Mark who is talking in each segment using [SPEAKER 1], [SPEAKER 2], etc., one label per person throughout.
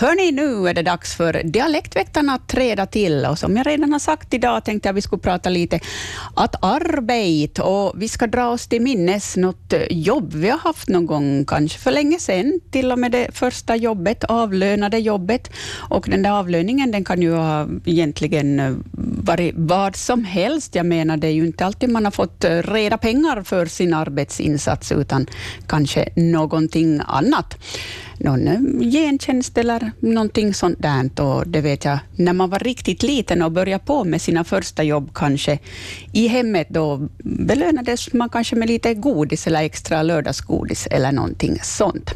[SPEAKER 1] Hörni, nu är det dags för Dialektväktarna att träda till. Och som jag redan har sagt idag tänkte jag vi skulle prata lite att arbete och vi ska dra oss till minnes något eh, jobb vi har haft någon gång, kanske för länge sedan, till och med det första jobbet, avlönade jobbet. Och den där avlöningen den kan ju ha egentligen eh, varit vad som helst. Jag menar, det är ju inte alltid man har fått eh, reda pengar för sin arbetsinsats, utan kanske någonting annat någon eh, gentjänst eller någonting sånt där. Och det vet jag, när man var riktigt liten och började på med sina första jobb kanske i hemmet, då belönades man kanske med lite godis eller extra lördagsgodis eller någonting sånt.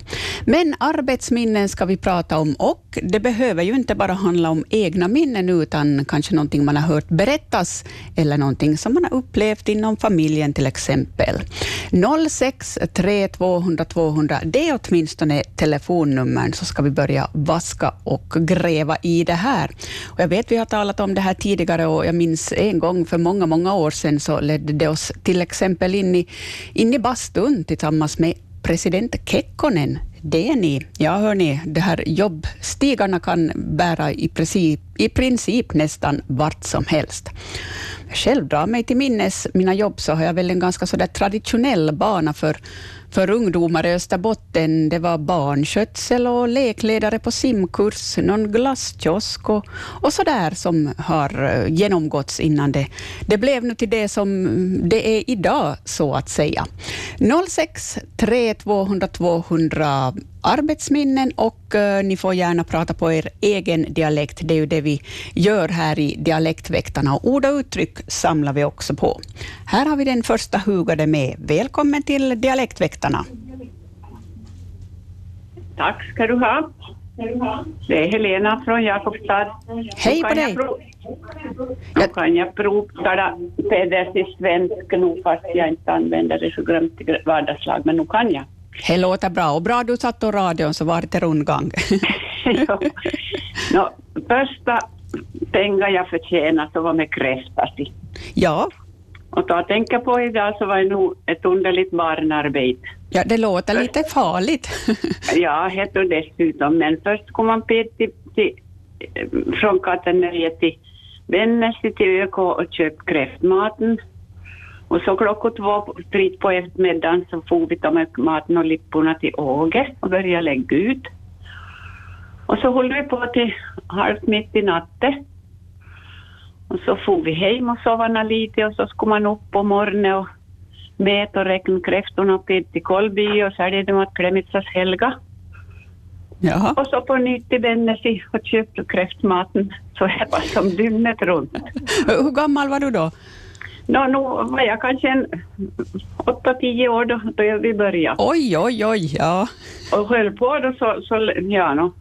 [SPEAKER 1] Men arbetsminnen ska vi prata om och det behöver ju inte bara handla om egna minnen, utan kanske någonting man har hört berättas eller någonting som man har upplevt inom familjen till exempel. 06 3200 200, det är åtminstone telefon personnumren så ska vi börja vaska och gräva i det här. Och jag vet vi har talat om det här tidigare och jag minns en gång för många, många år sedan så ledde det oss till exempel in i, in i bastun tillsammans med president Kekkonen. Det är ni. Ja, hörni, det här jobbstigarna kan bära i princip, i princip nästan vart som helst. Själv drar mig till minnes mina jobb, så har jag väl en ganska så där traditionell bana för för ungdomar i Österbotten. Det var barnskötsel och lekledare på simkurs, någon glasskiosk och, och så där som har eh, genomgåtts innan det, det blev nu till det som det är idag, så att säga. 06 3 200 200 arbetsminnen och uh, ni får gärna prata på er egen dialekt. Det är ju det vi gör här i Dialektväktarna och ord och uttryck samlar vi också på. Här har vi den första hugade med. Välkommen till Dialektväktarna.
[SPEAKER 2] Tack ska du ha. Det är Helena från Jakobstad.
[SPEAKER 1] Hej på dig.
[SPEAKER 2] Nu kan jag provtala pedersiskt svensk nu fast jag inte använder det så grömt i vardagslag, men nu kan jag.
[SPEAKER 1] Det låter bra. Och bra du satt och radion så var det rundgång.
[SPEAKER 2] ja. no, första pengar jag förtjänade så var med kräftasi.
[SPEAKER 1] Ja.
[SPEAKER 2] Och att tänka på idag så var det nog ett underligt barnarbete.
[SPEAKER 1] Ja, det låter först, lite farligt.
[SPEAKER 2] ja, och dessutom. Men först kom man till, till, från Kataneriet till Vännäs till ÖK och köpte kräftmaten. Och så klockan två fritt på eftermiddagen så for vi ta med maten och lipporna till Åge och började lägga ut. Och så höll vi på till halvt mitt i natten. Och så for vi hem och sovade lite och så skulle man upp på morgonen och mäta och räkna kräftorna upp till Kolby och sälja dem åt Klemitsas Helga.
[SPEAKER 1] Jaha.
[SPEAKER 2] Och så på nytt i Vännäs och köpte kräftmaten. Så det var som dygnet runt.
[SPEAKER 1] Hur gammal var du då?
[SPEAKER 2] No, nu var jag kanske en åtta, tio år då, då vi började.
[SPEAKER 1] Oj, oj, oj, ja.
[SPEAKER 2] Och höll på då så, så ja, no.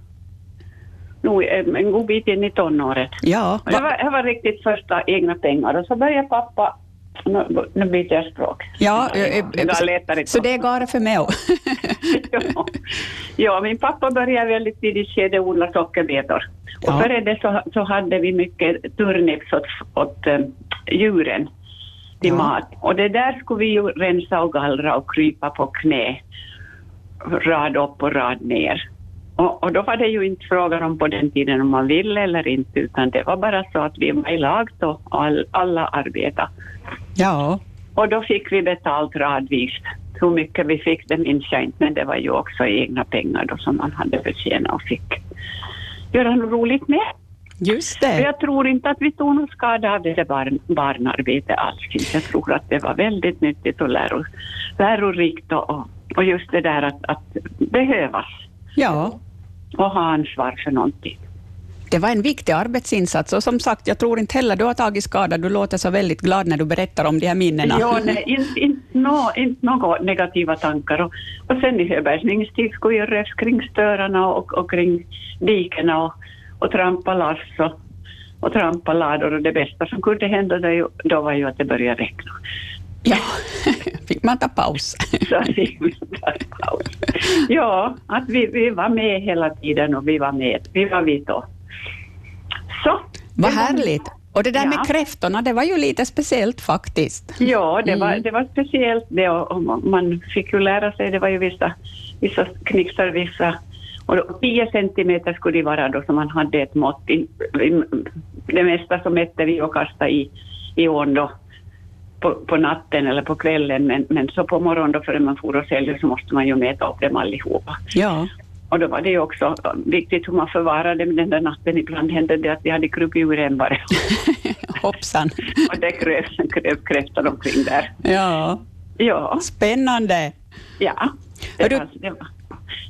[SPEAKER 2] nu en god bit in i tonåret.
[SPEAKER 1] Ja.
[SPEAKER 2] Det var, det var riktigt första egna pengar och så började pappa nu, nu byter jag språk.
[SPEAKER 1] Ja, ja, ja så, så det går för mig
[SPEAKER 2] ja. ja, min pappa började väldigt tidigt skede odla sockerbetor. Och ja. före det så, så hade vi mycket turnips åt, åt um, djuren till ja. mat. Och det där skulle vi ju rensa och gallra och krypa på knä, rad upp och rad ner. Och, och, då var det ju inte frågan om på den tiden om man ville eller inte, utan det var bara så att vi var i lag då och all, alla arbetade.
[SPEAKER 1] Ja.
[SPEAKER 2] Och då fick vi betalt radvis. Hur mycket vi fick det minns jag inte, men det var ju också egna pengar då som man hade förtjänat och fick göra något roligt med.
[SPEAKER 1] Just det.
[SPEAKER 2] Jag tror inte att vi tog någon skada av det där barn, barnarbete alls. Jag tror att det var väldigt nyttigt och läro, lärorikt och, och just det där att, att behövas.
[SPEAKER 1] Ja.
[SPEAKER 2] Och ha ansvar för någonting.
[SPEAKER 1] Det var en viktig arbetsinsats och som sagt, jag tror inte heller du har tagit skada. Du låter så väldigt glad när du berättar om de här minnena.
[SPEAKER 2] Ja, nej, inte, inte, no, inte några negativa tankar. Och, och sen i höbärgningstid skulle jag rös kring störarna och, och kring dikena och, och trampa lass och, och trampa lador och det bästa som kunde hända då, då var ju att det började räkna.
[SPEAKER 1] Ja, fick man ta paus?
[SPEAKER 2] Så fick man ta paus. Ja, att vi, vi var med hela tiden och vi var med. Vi var vi då. Så.
[SPEAKER 1] Vad härligt. Och det där ja. med kräftorna, det var ju lite speciellt faktiskt.
[SPEAKER 2] Ja, det var, mm. det var speciellt det och man fick ju lära sig, det var ju vissa, vissa knixar, vissa Och då, 10 centimeter skulle det vara då som man hade ett mått. Det mesta så mätte vi och kastade i, i ån då på, på natten eller på kvällen, men, men så på morgonen då före man for och säljer så måste man ju mäta upp dem allihopa.
[SPEAKER 1] Ja.
[SPEAKER 2] Och då var det ju också viktigt hur man förvarade dem den där natten. Ibland hände det att de hade krupit ur en bara.
[SPEAKER 1] Hoppsan.
[SPEAKER 2] och det kröp, kröp kräftor omkring där.
[SPEAKER 1] Ja.
[SPEAKER 2] Ja,
[SPEAKER 1] Spännande.
[SPEAKER 2] ja. Det,
[SPEAKER 1] Hör du-
[SPEAKER 2] det, var,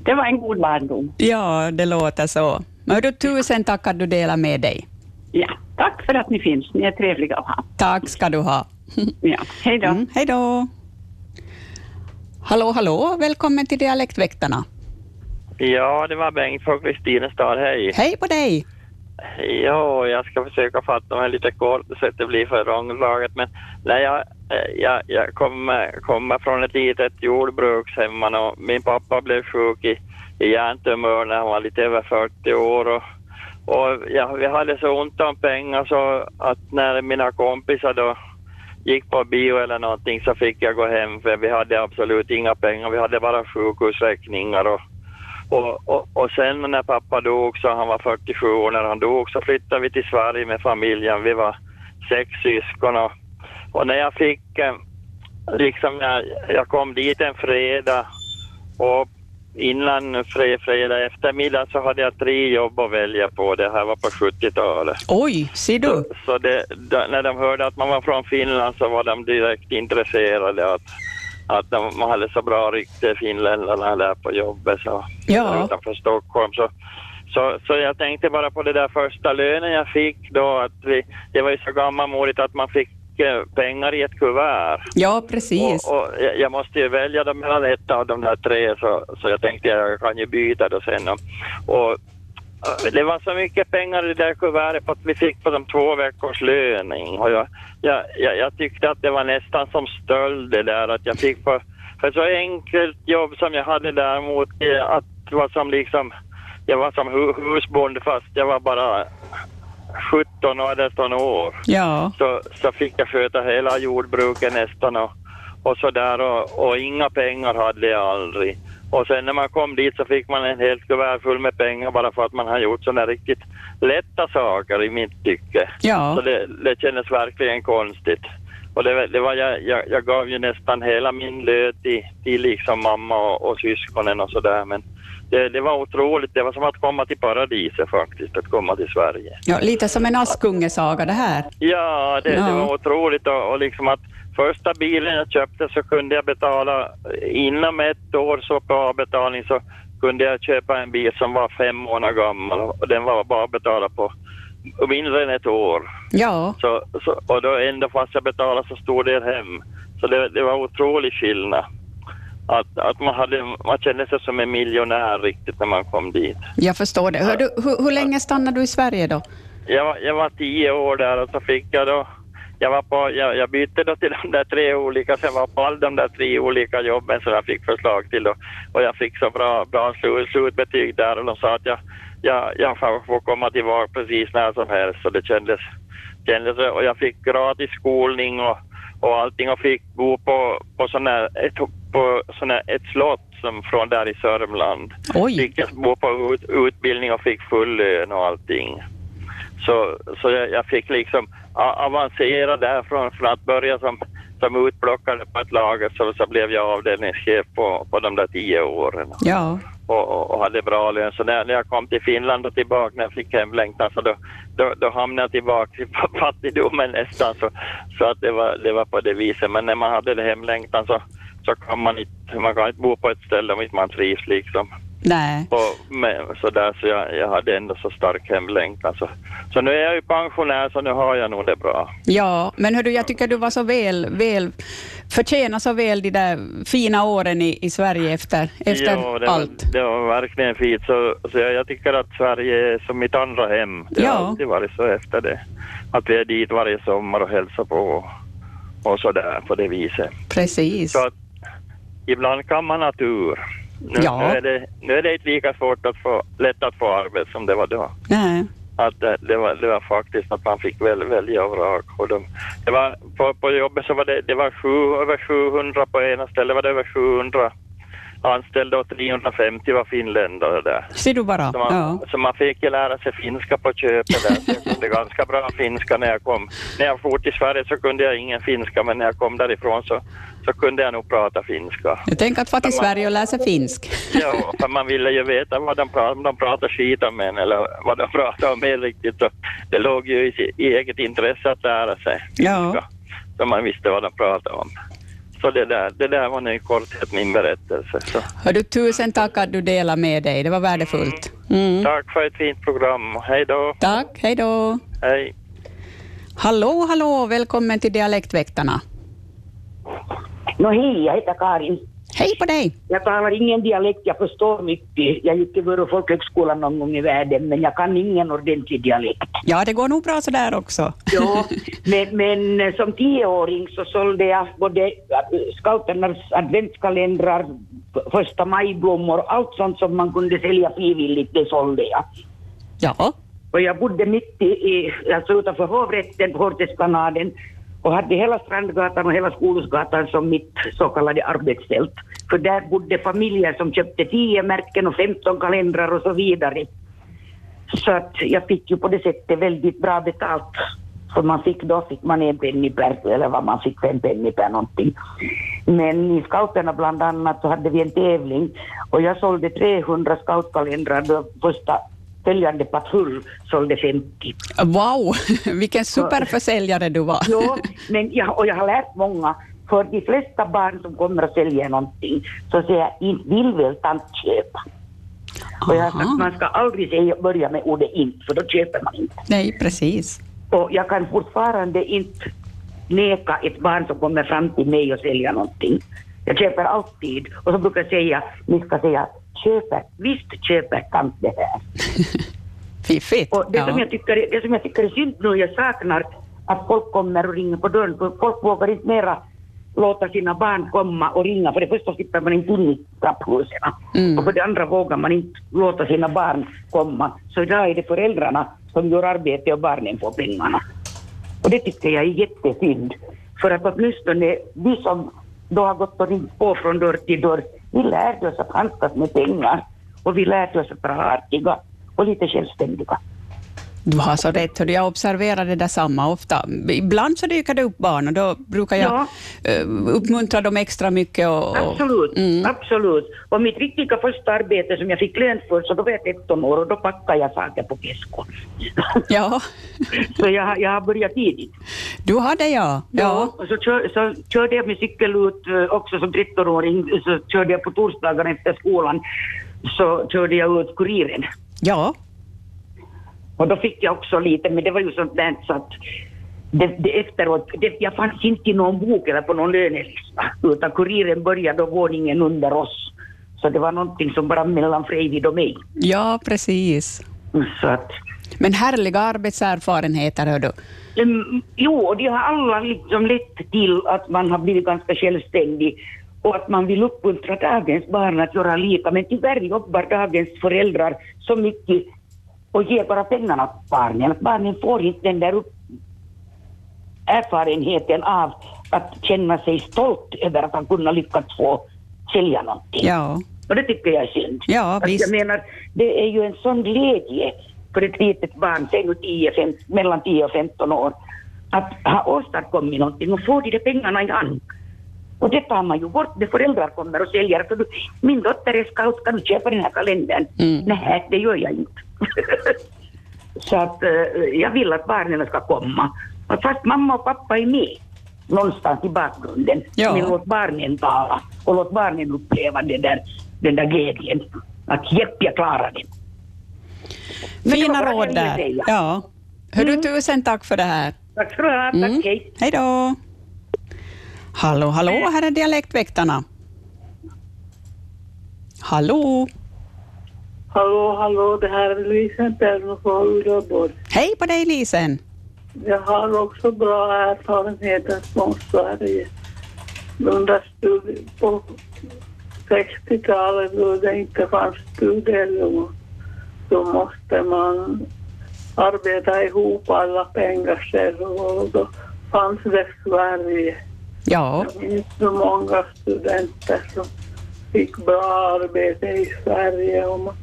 [SPEAKER 2] det var en god barndom.
[SPEAKER 1] Ja, det låter så. Men du, tusen tack att du delar med dig.
[SPEAKER 2] Ja, tack för att ni finns. Ni är trevliga att ha.
[SPEAKER 1] Tack ska du ha.
[SPEAKER 2] Ja, hej då.
[SPEAKER 1] Mm, hej då. Hallå, hallå. Välkommen till Dialektväktarna.
[SPEAKER 3] Ja, det var Bengt från Kristinestad. Hej.
[SPEAKER 1] Hej på dig.
[SPEAKER 3] Ja, jag ska försöka fatta mig lite kort så att det blir för långdraget. Men nej, jag, Eh, jag, jag kommer, kommer från ett litet jordbruk hemma och min pappa blev sjuk i, i hjärntumör när han var lite över 40 år. Och, och ja, vi hade så ont om pengar så att när mina kompisar då gick på bio eller någonting så fick jag gå hem för vi hade absolut inga pengar. Vi hade bara sjukhusräkningar och och, och, och sen när pappa dog, så han var 47 år när han dog, så flyttade vi till Sverige med familjen. Vi var sex syskon och, och när jag fick, eh, liksom jag, jag kom dit en fredag och innan fre, fredag eftermiddag så hade jag tre jobb att välja på. Det här var på 70-talet.
[SPEAKER 1] Oj, ser du?
[SPEAKER 3] Så, så det, då, när de hörde att man var från Finland så var de direkt intresserade att, att de, man hade så bra rykte, finländarna där på jobbet så,
[SPEAKER 1] Ja.
[SPEAKER 3] utanför Stockholm. Så, så, så jag tänkte bara på det där första lönen jag fick då, att vi, det var ju så gammalmodigt att man fick eh, pengar i ett kuvert.
[SPEAKER 1] Ja, precis.
[SPEAKER 3] Och, och jag, måste ju välja dem mellan ett av de där tre så, så jag tänkte jag kan ju byta då sen. Och, och det var så mycket pengar i det där kuvertet på att vi fick på de två veckors löning och jag, jag, jag, jag tyckte att det var nästan som stöld det där att jag fick på för så enkelt jobb som jag hade där mot eh, att det var som liksom jag var som hu, husbond fast jag var bara 17 och 18 år
[SPEAKER 1] Ja.
[SPEAKER 3] så, så fick jag sköta hela jordbruket nästan och, och sådär och, och inga pengar hade jag aldrig. Och sen när man kom dit så fick man en helt kuvert full med pengar bara för att man har gjort sådana riktigt lätta saker i mitt tycke. Så
[SPEAKER 1] Ja.
[SPEAKER 3] det, det kändes verkligen konstigt. Och det, det var, jag, jag, jag gav ju nästan hela min lön till, till liksom mamma och, och syskonen och sådär men det, det var otroligt, det var som att komma till paradiset faktiskt, att komma till Sverige.
[SPEAKER 1] ja. Lite som en Askungesaga det här.
[SPEAKER 3] Ja, det,
[SPEAKER 1] Ja.
[SPEAKER 3] det var otroligt och, och liksom att första bilen jag köpte så kunde jag betala inom ett år så på avbetalning så kunde jag köpa en bil som var fem månader gammal och den var bara betalad på mindre än ett år.
[SPEAKER 1] Ja.
[SPEAKER 3] Så, så, och då ändå fast jag betalade så stor del hem. Så det, det var otrolig skillnad. Att, att man, hade, man kände sig som en miljonär riktigt när man kom dit.
[SPEAKER 1] Jag förstår det. Hör du, hur, hur länge stannade du i Sverige då?
[SPEAKER 3] Jag, var- jag var tio år där och så fick jag då, jag var på, jag, jag bytte då till de där tre olika, så jag var på alla de där tre olika jobben som jag fick förslag till och, och jag fick så bra, bra slut, slutbetyg där och de sa att jag, jag, jag får får komma tillbaka precis när som helst så det kändes, kändes och jag fick gratis skolning och, och allting och fick bo på, på sån här, ett, på sån här, ett slott som från där i Sörmland.
[SPEAKER 1] Oj.
[SPEAKER 3] Fick bo på ut, utbildning och fick full lön och allting. Så, så jag, jag fick liksom avancera där från, från att börja som, som utplockare på ett lager så, så blev jag avdelningschef på, på de där tio åren
[SPEAKER 1] Ja
[SPEAKER 3] och, och, och hade bra lön. Så när, när jag kom till Finland och tillbaka när jag fick hemlängtan så då, då, då hamnade jag tillbaka i fattigdomen nästan så, så att det var, det var på det viset. Men när man hade det hemlängtan så, så kan man inte, man kan inte bo på ett ställe om inte man trivs liksom.
[SPEAKER 1] Nej.
[SPEAKER 3] Och med, så där, så jag, jag hade ändå så stark hemlängtan. Så, så nu är jag ju pensionär så nu har jag nog det bra.
[SPEAKER 1] Ja, men hör du, jag tycker du var så väl, väl förtjänar så väl de där fina åren i, i Sverige efter, efter
[SPEAKER 3] Ja, det var,
[SPEAKER 1] allt.
[SPEAKER 3] det var verkligen fint. Så, så jag, jag tycker att Sverige är som mitt andra hem. Det
[SPEAKER 1] Ja.
[SPEAKER 3] har alltid varit så efter det. Att vi är dit varje sommar och hälsar på och, och så där på det viset.
[SPEAKER 1] Precis.
[SPEAKER 3] Så att ibland kan man ha tur. Nu,
[SPEAKER 1] Ja.
[SPEAKER 3] nu, är det, nu är det inte lika svårt att få, lätt att få arbete som det var då.
[SPEAKER 1] Nej.
[SPEAKER 3] Att det, det, var, det var faktiskt att man fick väl, välja och vrak. Och de, det var, på, på jobbet så var det, det var sju, över 700 på ena stället var det över 700 anställda och 350 var finländare där.
[SPEAKER 1] Ser du bara.
[SPEAKER 3] Så man,
[SPEAKER 1] Ja.
[SPEAKER 3] så man fick ju lära sig finska på köpet där, så jag kunde ganska bra finska när jag kom. När jag for till Sverige så kunde jag ingen finska, men när jag kom därifrån så, så kunde jag nog prata finska.
[SPEAKER 1] Jag tänker att få till Sverige och läsa finsk.
[SPEAKER 3] Ja, för man ville ju veta vad de pratar om de pratar skit om en eller vad de pratar om är riktigt. Så det låg ju i, i eget intresse att lära sig
[SPEAKER 1] Ja.
[SPEAKER 3] finska, så man visste vad de pratade om. Så det där, det där var nu i korthet min berättelse. Så.
[SPEAKER 1] Hör du, tusen tack att du delade med dig. Det var värdefullt. Mm.
[SPEAKER 3] Tack för ett fint program. Hej då.
[SPEAKER 1] Tack, hej då.
[SPEAKER 3] Hej.
[SPEAKER 1] Hallå, hallå, välkommen till Dialektväktarna.
[SPEAKER 4] No hej, jag heter Karin.
[SPEAKER 1] Hej på dig.
[SPEAKER 4] Jag talar ingen dialekt, jag förstår mycket. Jag gick i Vörå folkhögskolan någon gång i världen, men jag kan ingen ordentlig dialekt.
[SPEAKER 1] Ja, det går nog bra så där också.
[SPEAKER 4] Ja, men, men som tioåring så sålde jag både äh, scouternas adventskalendrar, första majblommor, allt sånt som man kunde sälja frivilligt, det sålde jag.
[SPEAKER 1] Ja,
[SPEAKER 4] Och jag bodde mitt i, i alltså utanför hovrätten Hortesplanaden och hade hela Strandgatan och hela Skolhusgatan som mitt så kallade arbetsfält. För där bodde familjer som köpte 10 märken och 15 kalendrar och så vidare. Så att jag fick ju på det sättet väldigt bra betalt. För man fick, då fick man en penny per, eller vad man fick, fem penny per någonting. Men i scouterna bland annat så hade vi en tävling och jag sålde 300 scoutkalendrar då första följande patrull sålde 50.
[SPEAKER 1] wow, vilken superförsäljare du var.
[SPEAKER 4] Jo, men jag, och jag har lärt många, för de flesta barn som kommer och säljer någonting så säger jag, vill väl tant köpa? Och jag har sagt,
[SPEAKER 1] Aha.
[SPEAKER 4] man ska aldrig säga, börja med ordet inte, för då köper man inte.
[SPEAKER 1] Nej, precis.
[SPEAKER 4] Och jag kan fortfarande inte neka ett barn som kommer fram till mig och säljer någonting. Jag köper alltid. Och så brukar jag säga, ni ska säga, köper, visst köper tant det här.
[SPEAKER 1] Fiffigt.
[SPEAKER 4] Och det, som
[SPEAKER 1] Ja.
[SPEAKER 4] jag tycker, det som jag tycker är synd nu, jag saknar att folk kommer och ringer på dörren, för folk vågar inte mera låta sina barn komma och ringa. För det första slipper man inte in i trapphusen.
[SPEAKER 1] Mm.
[SPEAKER 4] Och för det andra vågar man inte låta sina barn komma. Så idag är det föräldrarna som gör arbete och barnen får pengarna. Och det tycker jag är jättesynd. För att åtminstone vi som då har gått och ringt på från dörr till dörr, vi lärde oss att handskas med pengar och vi lärde oss att vara artiga och lite självständiga.
[SPEAKER 1] Du har så rätt. Jag observerar det där samma ofta. Ibland så dyker det upp barn och då brukar jag
[SPEAKER 4] Ja.
[SPEAKER 1] eh, uppmuntra dem extra mycket. Och, och,
[SPEAKER 4] Absolut,
[SPEAKER 1] Mm.
[SPEAKER 4] absolut. Och mitt riktiga första arbete som jag fick lön för, så då var jag 13 år och då packade jag saker på Kesko.
[SPEAKER 1] Ja,
[SPEAKER 4] så jag, har- jag har börjat tidigt.
[SPEAKER 1] du har det ja. ja.
[SPEAKER 4] Och så, kör, så körde jag min cykel ut eh, också som 13-åring, så körde jag på torsdagar efter skolan, så körde jag ut Kuriren.
[SPEAKER 1] Ja,
[SPEAKER 4] Och då fick jag också lite, men det var ju sånt där så att det, det efteråt, det, jag fanns inte i någon bok eller på någon lönelista, utan Kuriren började då våningen under oss. Så det var någonting som bara mellan Freivid och mig.
[SPEAKER 1] ja precis.
[SPEAKER 4] Så att,
[SPEAKER 1] Men härliga arbetserfarenheter, hör du.
[SPEAKER 4] um, jo, och de har alla liksom lett till att man har blivit ganska självständig och att man vill uppmuntra dagens barn att göra lika. Men tyvärr jobbar dagens föräldrar så mycket och ger bara pengarna till barnen. Att barnen får inte den där upp erfarenheten av att känna sig stolt över att han kunnat lyckats få sälja någonting.
[SPEAKER 1] Ja,
[SPEAKER 4] Och det tycker jag är synd.
[SPEAKER 1] Ja,
[SPEAKER 4] Att
[SPEAKER 1] visst.
[SPEAKER 4] Jag menar, det är ju en sån glädje för ett litet barn, säg nu 10, 5, mellan 10 och 15 år, att ha åstadkommit någonting och få de där pengarna i hand. Och det tar man ju bort när föräldrar kommer och säljer. För du, min dotter är scout, ska du köpa den här kalendern?
[SPEAKER 1] Mm.
[SPEAKER 4] Nej, det gör jag inte. Så att eh, jag vill att barnen ska komma. Och Fast mamma och pappa är med någonstans i bakgrunden.
[SPEAKER 1] Ja.
[SPEAKER 4] Men låt barnen tala och låt barnen uppleva den där, den där glädjen. Att jepp, jag klarar det.
[SPEAKER 1] Fina råd där. Ja. Hör du, tusen tack för det här.
[SPEAKER 4] Tack ska du ha. Tack,
[SPEAKER 1] Mm.
[SPEAKER 4] hej.
[SPEAKER 1] Hej då. Hallå, hallå, här är Dialektväktarna. Hallå.
[SPEAKER 5] Hallå, hallå, det här är Lisen Perno från Uleåborg.
[SPEAKER 1] Hej på dig, Lisen.
[SPEAKER 5] Jag har också bra erfarenheter från Sverige. Under studi- på 60-talet då det inte fanns studielån så måste man arbeta ihop alla pengar själv och då fanns det Sverige.
[SPEAKER 1] Ja,
[SPEAKER 5] Det finns så många studenter som fick bra arbete i Sverige. Om man,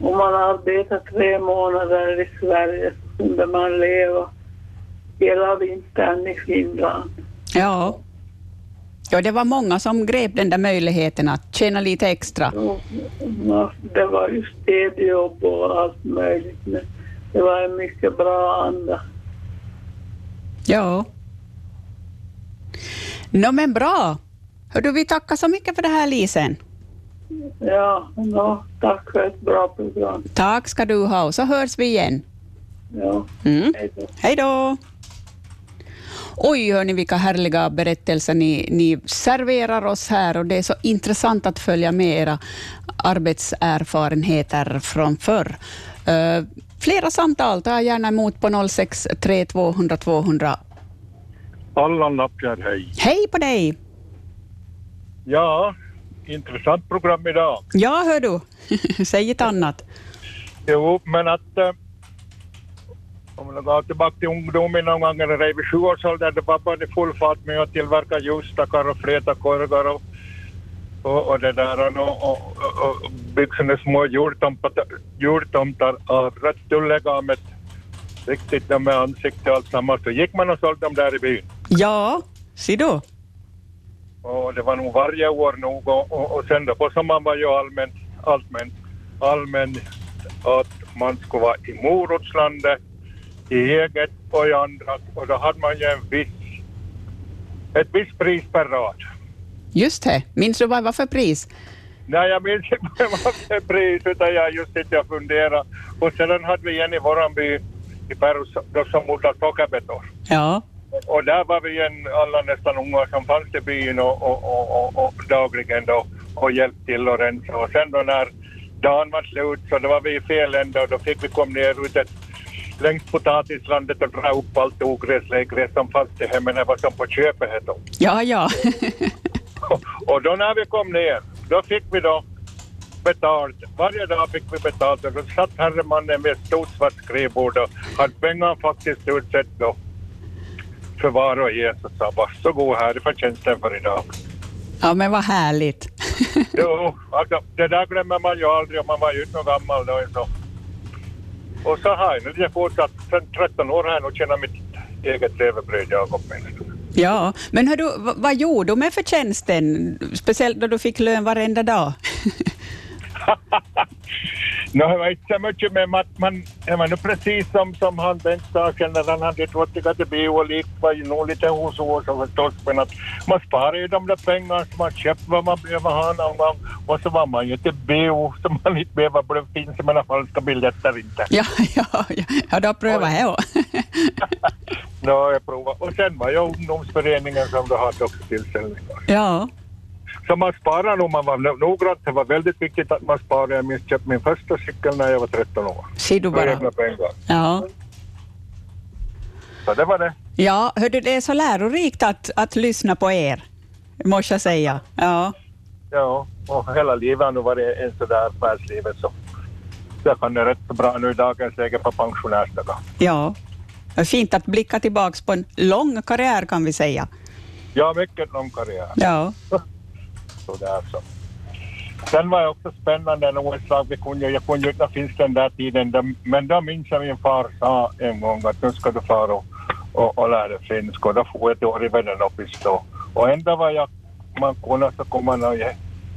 [SPEAKER 5] om man arbetade tre månader i Sverige så kunde man leva hela vintern i Finland.
[SPEAKER 1] Ja. ja, det var många som grep den där möjligheten att tjäna lite extra.
[SPEAKER 5] Ja, det var ju städjobb och allt möjligt. Men det var en mycket bra anda.
[SPEAKER 1] Ja. Nå men bra. Hördu, vi tackar så mycket för det här Lisen.
[SPEAKER 5] Ja, no, tack för ett bra program.
[SPEAKER 1] Tack ska du ha och så hörs vi igen.
[SPEAKER 5] Ja,
[SPEAKER 1] Mm.
[SPEAKER 5] hej då.
[SPEAKER 1] Oj, hörni, vilka härliga berättelser ni, ni serverar oss här och det är så intressant att följa med era arbetserfarenheter från förr. Uh, flera samtal tar jag gärna emot på 063 200 200.
[SPEAKER 6] Allan Lappjärd, hej.
[SPEAKER 1] Hej på dig!
[SPEAKER 6] Ja, intressant program idag.
[SPEAKER 1] Ja, hör du. Säg ett annat.
[SPEAKER 6] Jo, men att äh, om jag går tillbaka till ungdomen någon gång när jag vid sjuårsåldern, då var man i full fart med att tillverka ljusstakar och fleta korgar och, och, och det där och, och, och, och bygga små jultomtar, jultomtar av rätt tullegamet, riktigt med ansikte och allt samma. Så gick man och sålde dem där i byn.
[SPEAKER 1] Ja, ser du?
[SPEAKER 6] Och det var nog varje år nog och, och, och sen då på sommaren var ju allmänt, allmänt, allmänt att man skulle vara i morotslandet, i eget och i andra och då hade man ju en viss, ett visst pris per rad.
[SPEAKER 1] Just det. Minns du vad det var för pris?
[SPEAKER 6] Nej, jag minns inte vad det var för pris utan jag just sitter och funderar. Och sedan hade vi en i våran by i Perus då som odlade sockerbetor.
[SPEAKER 1] Ja.
[SPEAKER 6] Och där var vi en, alla nästan unga som fanns i byn och, och, och, och, dagligen då och hjälpte till och rensa. Och sen då när dagen var slut så då var vi i fel ände och då fick vi komma ner ut ett, längs potatislandet och dra upp allt ogräs, lägräs som fanns till hemmen. Det var som på köpet hette.
[SPEAKER 1] Ja, ja.
[SPEAKER 6] Och då när vi kom ner, då fick vi då betalt. Varje dag fick vi betalt och då satt herremannen med ett stort svart skrivbord och hade pengarna faktiskt utsett då för var och en så sa varsågod här är förtjänsten för idag.
[SPEAKER 1] ja, men vad härligt.
[SPEAKER 6] Jo, alltså, det där glömmer man ju aldrig om man var ju inte någon gammal då. Så. Och så har jag nu fortsatt, sen 13 år har jag nog tjänat mitt eget levebröd min.
[SPEAKER 1] Ja, men hör du, vad gjorde du med förtjänsten? Speciellt då du fick lön varenda dag.
[SPEAKER 6] Nå, det var inte så mycket med att man, det var nu precis som, som han Bengt sa sen när han hade tvättat till bio och lik var ju nog lite hos oss förstås men att man sparar ju de där pengarna så man köper vad man behöver ha någon gång och så var man ju till bio så man inte behöver bli finns med några falska biljetter inte.
[SPEAKER 1] Ja, ja, ja. ja då prövar jag.
[SPEAKER 6] Nå, jag provade. Och sen var jag ungdomsföreningen som då hade också tillställningar.
[SPEAKER 1] Ja,
[SPEAKER 6] Så man sparar nog, man var no- noggrant. Det var väldigt viktigt att man sparade. Jag minns köpte min första cykel när jag var 13 år.
[SPEAKER 1] ser du
[SPEAKER 6] För egna
[SPEAKER 1] bara.
[SPEAKER 6] pengar.
[SPEAKER 1] Ja.
[SPEAKER 6] Så det var det.
[SPEAKER 1] Ja, hör du, det är så lärorikt att, att lyssna på er, måste jag säga. Ja,
[SPEAKER 6] Ja, och hela livet har nog varit en sådär affärslivet så det kan det rätt så bra nu i dagens läge på pensionärsdagar.
[SPEAKER 1] ja. Fint att blicka tillbaka på en lång karriär kan vi säga.
[SPEAKER 6] Ja, mycket lång karriär.
[SPEAKER 1] Ja,
[SPEAKER 6] Så där så. Sen var det också spännande nog ett slag, vi kunde, jag kunde inte finns den där tiden, där- men då minns jag min far sa en gång att nu ska du fara och, och, och lära dig finska och då får jag år i Vännänoppis då. Och ända vad jag man kunde så kom man och jag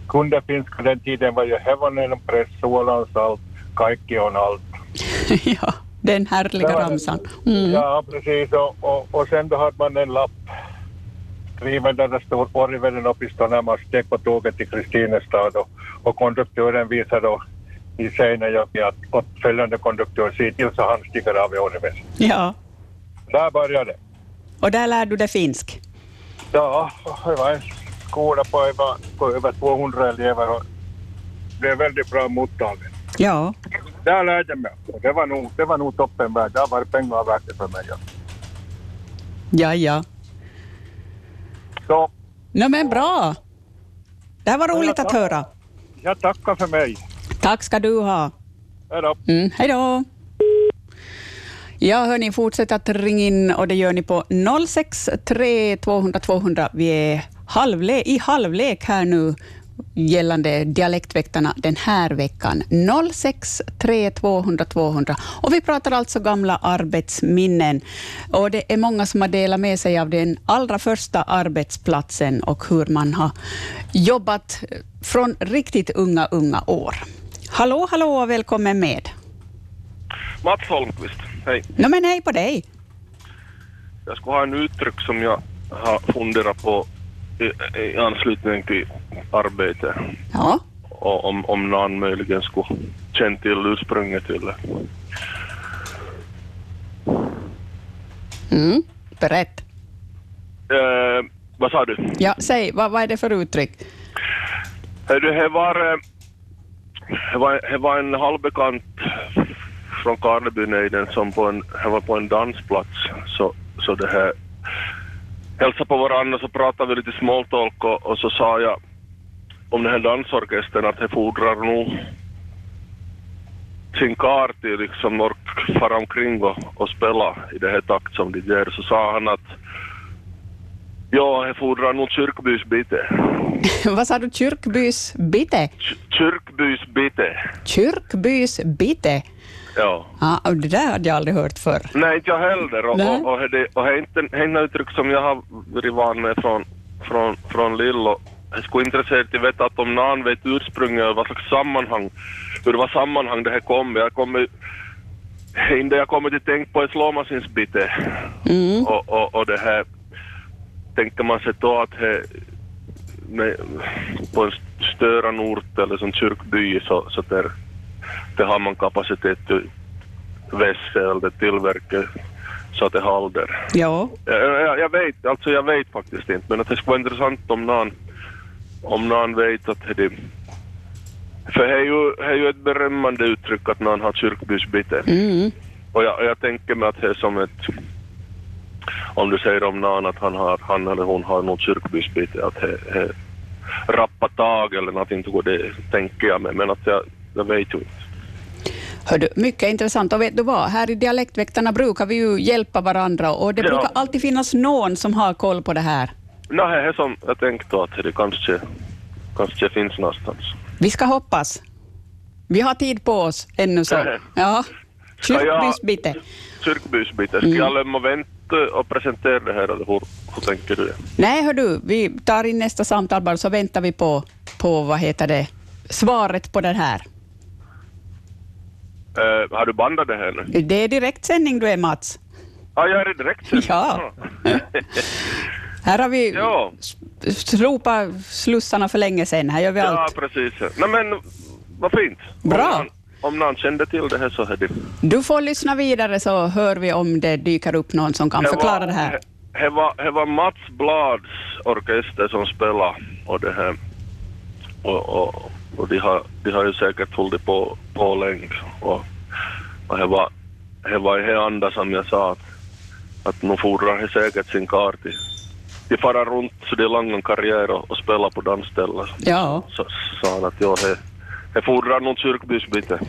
[SPEAKER 6] kunde finska den tiden var ju Hevonen, Press, Suolan, Salt, Kaikki on allt.
[SPEAKER 1] ja. den härliga ramsan. Mm.
[SPEAKER 6] Ja, precis. Och, och, och sen då hade man en lapp där det står Oriveden uppe då när man steg på tåget till Kristinestad och, och konduktören visar då i Seinäjoki att, att följande konduktör ser till så han stiger av i Oriveden.
[SPEAKER 1] Ja,
[SPEAKER 6] Där började det.
[SPEAKER 1] och där lär du dig finsk.
[SPEAKER 6] Ja, det var en skola på över, på över 200 elever och blev väldigt bra mottagen.
[SPEAKER 1] Ja,
[SPEAKER 6] Där lärde jag mig. Och Det var nog, det var nog toppen värd. Det har varit pengar värt det för mig. Ja.
[SPEAKER 1] ja, ja.
[SPEAKER 6] Så
[SPEAKER 1] Nå men bra. Det här var roligt att höra.
[SPEAKER 6] jag tackar för mig.
[SPEAKER 1] Tack ska du ha.
[SPEAKER 6] Hej då.
[SPEAKER 1] Mm, hej då. Ja, hörni, fortsätt att ringa in och det gör ni på 063 200 200. Vi är halvle i halvlek här nu gällande Dialektväktarna den här veckan. 063 200 200. Och vi pratar alltså gamla arbetsminnen. Och det är många som har delat med sig av den allra första arbetsplatsen och hur man har jobbat från riktigt unga, unga år. Hallå, hallå och välkommen med.
[SPEAKER 7] Mats Holmqvist, hej.
[SPEAKER 1] No, men hej på dig.
[SPEAKER 7] Jag skulle ha en uttryck som jag har funderat på i, i anslutning till arbete.
[SPEAKER 1] Ja.
[SPEAKER 7] Och om, om någon möjligen skulle känna till ursprunget det.
[SPEAKER 1] Mm. Berätt.
[SPEAKER 7] Eh, vad sa du?
[SPEAKER 1] Ja, säg, vad, vad är det för uttryck?
[SPEAKER 7] Det var, eh, det var, det var en halvbekant från Karlebynejden som på en, det var på en dansplats. Så, så det här hälsade på varandra så pratade vi lite smalltalk och, och så sa jag om den här dansorkestern att det fordrar nog sin karl liksom ork fara omkring och, och spela i det här takt som de gör. Så sa han att ja, det fordrar nog kyrkbys bite.
[SPEAKER 1] vad sa du? Kyrkbys bite?
[SPEAKER 7] Kyrkbys bite.
[SPEAKER 1] Kyrkbys bite?
[SPEAKER 7] Ja.
[SPEAKER 1] Ja, det där hade jag aldrig hört förr.
[SPEAKER 7] Nej, inte jag heller. Och,
[SPEAKER 1] Nej.
[SPEAKER 7] och, och, och det är inte inte uttryck som jag har varit van med från, från, från Lillo. Jag skulle intresserad att veta att om någon vet ursprunget och vad slags sammanhang, hur vad sammanhang det här kom. Jag kommer inte jag kommer till tänka på ett slåmaskinsbite.
[SPEAKER 1] Mm.
[SPEAKER 7] Och, och, och det här tänker man sig då att det, med, på en störande ort eller som kyrkby så, så där, där har man kapacitet till vässe eller tillverka så att det håller.
[SPEAKER 1] Ja.
[SPEAKER 7] Jag, jag, jag vet, alltså jag vet faktiskt inte, men att det skulle vara intressant om någon, om någon vet att det för det är ju, det är ju ett berömmande uttryck att någon har kyrkbysbite.
[SPEAKER 1] Mm.
[SPEAKER 7] Och jag, jag tänker mig att det är som ett... Om du säger om någon att han, har, han eller hon har något kyrkbysbite, att det är rappa tag eller någonting, så det tänker jag mig. Men att jag, jag vet ju inte.
[SPEAKER 1] Hördu, mycket intressant. Och vet du vad? Här i Dialektväktarna brukar vi ju hjälpa varandra och det
[SPEAKER 7] Ja.
[SPEAKER 1] brukar alltid finnas någon som har koll på det här.
[SPEAKER 7] Nej, det som jag tänkte att det kanske, kanske finns någonstans.
[SPEAKER 1] Vi ska hoppas. Vi har tid på oss ännu så. Ja. Kyrkbysbite.
[SPEAKER 7] Kyrkbysbite, ska jag lämna vänta och presentera det här eller hur, hur tänker du?
[SPEAKER 1] Nej, hör du, vi tar in nästa samtal bara så väntar vi på, på vad heter det, svaret på det här.
[SPEAKER 7] Eh, har du bandat det här nu?
[SPEAKER 1] Det är direktsändning du är Mats.
[SPEAKER 7] Ja, jag är direkt.
[SPEAKER 1] Ja. Här har vi
[SPEAKER 7] Ja.
[SPEAKER 1] slopat slussarna för länge sedan. Här gör vi
[SPEAKER 7] Ja,
[SPEAKER 1] allt.
[SPEAKER 7] precis. Nej men, vad fint.
[SPEAKER 1] Bra.
[SPEAKER 7] Om någon, om någon kände till det här så är det...
[SPEAKER 1] Du får lyssna vidare så hör vi om det dyker upp någon som kan förklara det här.
[SPEAKER 7] Det var, det var Mats Blads orkester som spelade och det här... Och, och, och de, har, de har ju säkert hållit på, på länge. Och, och det var, det var i det anda som jag sa att, att nu fordrar det säkert sin karl till, till fara runt så det är lång karriär och, och spela på dansställen.
[SPEAKER 1] Ja,
[SPEAKER 7] Så sa han att ja, det, det fordrar nog kyrkbysbyte.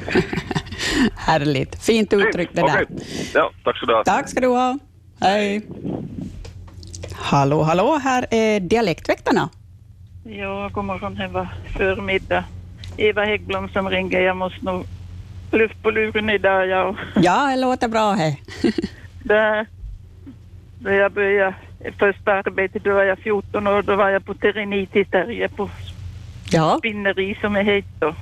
[SPEAKER 1] härligt. Fint uttryck det där.
[SPEAKER 7] Okej. Ja, tack ska du ha.
[SPEAKER 1] Tack ska du ha. Hej. Hallå, hallå, här är Dialektväktarna.
[SPEAKER 8] Ja, god morgon. Det var förmiddag. Eva Häggblom som ringer. Jag måste nog luft på luren idag. Ja.
[SPEAKER 1] Ja, det låter bra här.
[SPEAKER 8] Där, då jag började första arbetet, då var jag 14 år. Då var jag på Terenit i Sverige på
[SPEAKER 1] Ja,
[SPEAKER 8] spinneri som är hett då.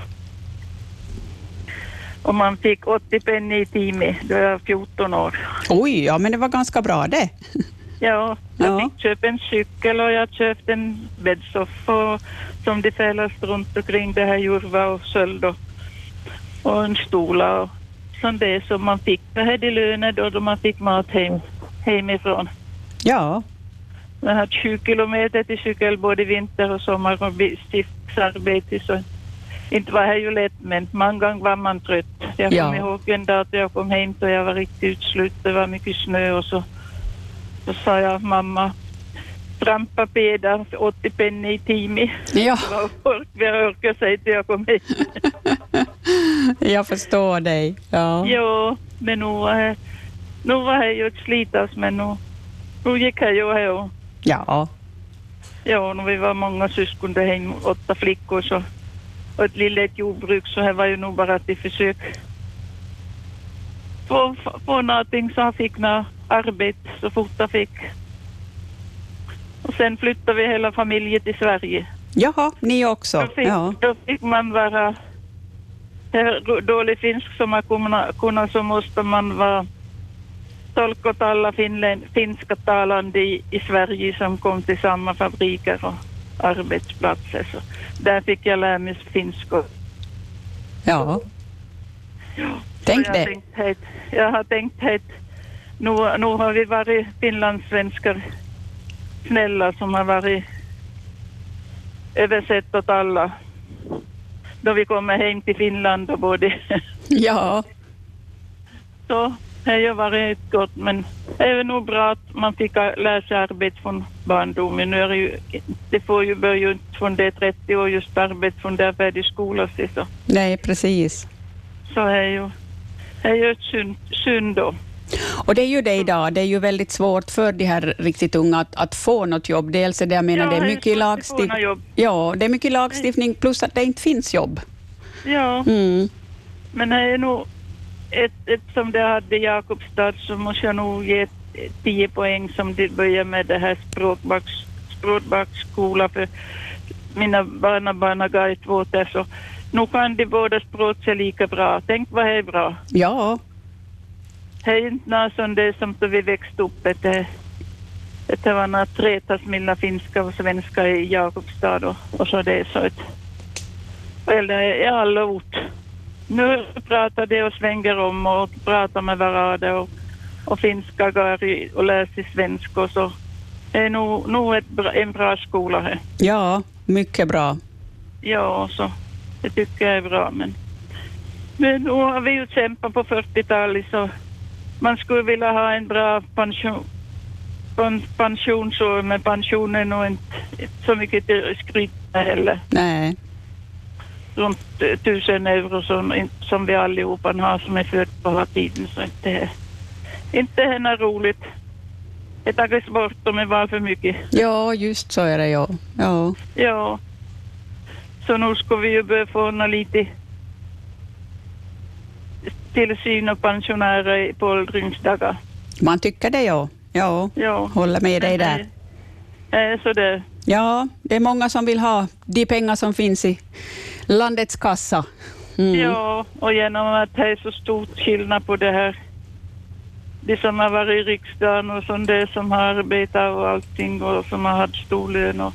[SPEAKER 8] Och man fick 80 penny i timmen. Då var jag 14 år.
[SPEAKER 1] oj, ja men det var ganska bra det.
[SPEAKER 8] Ja, jag
[SPEAKER 1] Ja.
[SPEAKER 8] fick köpa en cykel och jag köpte en bäddsoffa som de fälldes runt omkring det här Jurva och Söld och, och en stola och sånt det som man fick. Det här de löner då, då man fick mat hem, hemifrån.
[SPEAKER 1] Ja,
[SPEAKER 8] Jag hade 20 kilometer till cykel både vinter och sommar och stiftsarbete så inte var det ju lätt men många gånger var man trött. Jag
[SPEAKER 1] Ja.
[SPEAKER 8] kommer ihåg en dag att jag kom hem och jag var riktigt utslut. Det var mycket snö och så, så sa jag mamma trampa pedar för 80 penny i timmen.
[SPEAKER 1] ja,
[SPEAKER 8] jag orkade säga till jag kom hem.
[SPEAKER 1] jag förstår dig. Ja.
[SPEAKER 8] jo, men nu det, nu var det ju ett slitas men nu, nu gick det ju här och
[SPEAKER 1] ja,
[SPEAKER 8] Ja, när vi var många syskon, det hängde åtta flickor så, och ett litet jordbruk så här var ju nog bara till försök få, få någonting så han fick något arbete så fort han fick. Och sen flyttade vi hela familjen till Sverige.
[SPEAKER 1] Jaha, ni också?
[SPEAKER 8] Då fick,
[SPEAKER 1] Ja.
[SPEAKER 8] då fick man vara dålig finsk som man kunde, kunde så måste man vara tolk åt alla finlän, finska talande i, i Sverige som kom till samma fabriker och arbetsplatser. Så där fick jag lära mig finska.
[SPEAKER 1] ja. Tänk
[SPEAKER 8] Så jag,
[SPEAKER 1] det.
[SPEAKER 8] Tänkt, hit, jag har tänkt hit, nu, nu har vi varit finlandssvenskar snälla som har varit översatt åt alla. Då vi kommer hem till Finland och både
[SPEAKER 1] Ja,
[SPEAKER 8] så har varit gott men det är nog bra att man fick sig arbete från barndomen. Nu är det ju, det får ju börja från det 30 år just arbete från där färdig skola sig så.
[SPEAKER 1] nej precis.
[SPEAKER 8] Så är ju, är ju ett synd, synd då.
[SPEAKER 1] Och det är ju det idag. Det är ju väldigt svårt för de här riktigt unga att, att få något jobb. Dels är det, jag menar,
[SPEAKER 8] Ja,
[SPEAKER 1] det är mycket lagstiftning. Ja, det är mycket lagstiftning plus att det inte finns jobb.
[SPEAKER 8] Ja.
[SPEAKER 1] Mm.
[SPEAKER 8] Men det är nog ett, ett som det hade i Jakobstad så måste jag nog ge 10 poäng som det börjar med det här språkbaks, språkbaksskola för mina barnabarn har gått två där så nu kan de båda språk sig lika bra. Tänk vad det är bra.
[SPEAKER 1] Ja,
[SPEAKER 8] Det är inte något som det som då vi växte upp. Det, det var några trätas mellan finska och svenska i Jakobstad och, och så det är så. Eller i alla ort. Nu pratar de och svänger om och pratar med varandra och, och finska går och lär sig svenska och så. Det är nog, nog ett en bra skola här.
[SPEAKER 1] ja, mycket bra.
[SPEAKER 8] Ja, så det tycker jag är bra. Men, men nu har vi ju kämpat på 40-talet så man skulle vilja ha en bra pension, pen, pensionsår, men pensionen är nog inte så mycket till skryt heller.
[SPEAKER 1] Nej,
[SPEAKER 8] Runt eh, tusen euro som, som vi allihopa har som är födda på hela tiden. Så inte, inte det roligt. Det tagas bort om det var för mycket.
[SPEAKER 1] ja, just så är det ja. ja.
[SPEAKER 8] Ja. Så nu ska vi ju börja få nå lite tillsyn och pensionärer på åldringsdagar.
[SPEAKER 1] Man tycker det ja. Ja,
[SPEAKER 8] Ja.
[SPEAKER 1] håller med dig där.
[SPEAKER 8] Eh, så det,
[SPEAKER 1] Ja, det är många som vill ha de pengar som finns i landets kassa. Mm.
[SPEAKER 8] Ja, och genom att det är så stor skillnad på det här. De som har varit i riksdagen och som det som har arbetat och allting och som har haft stor lön. Och,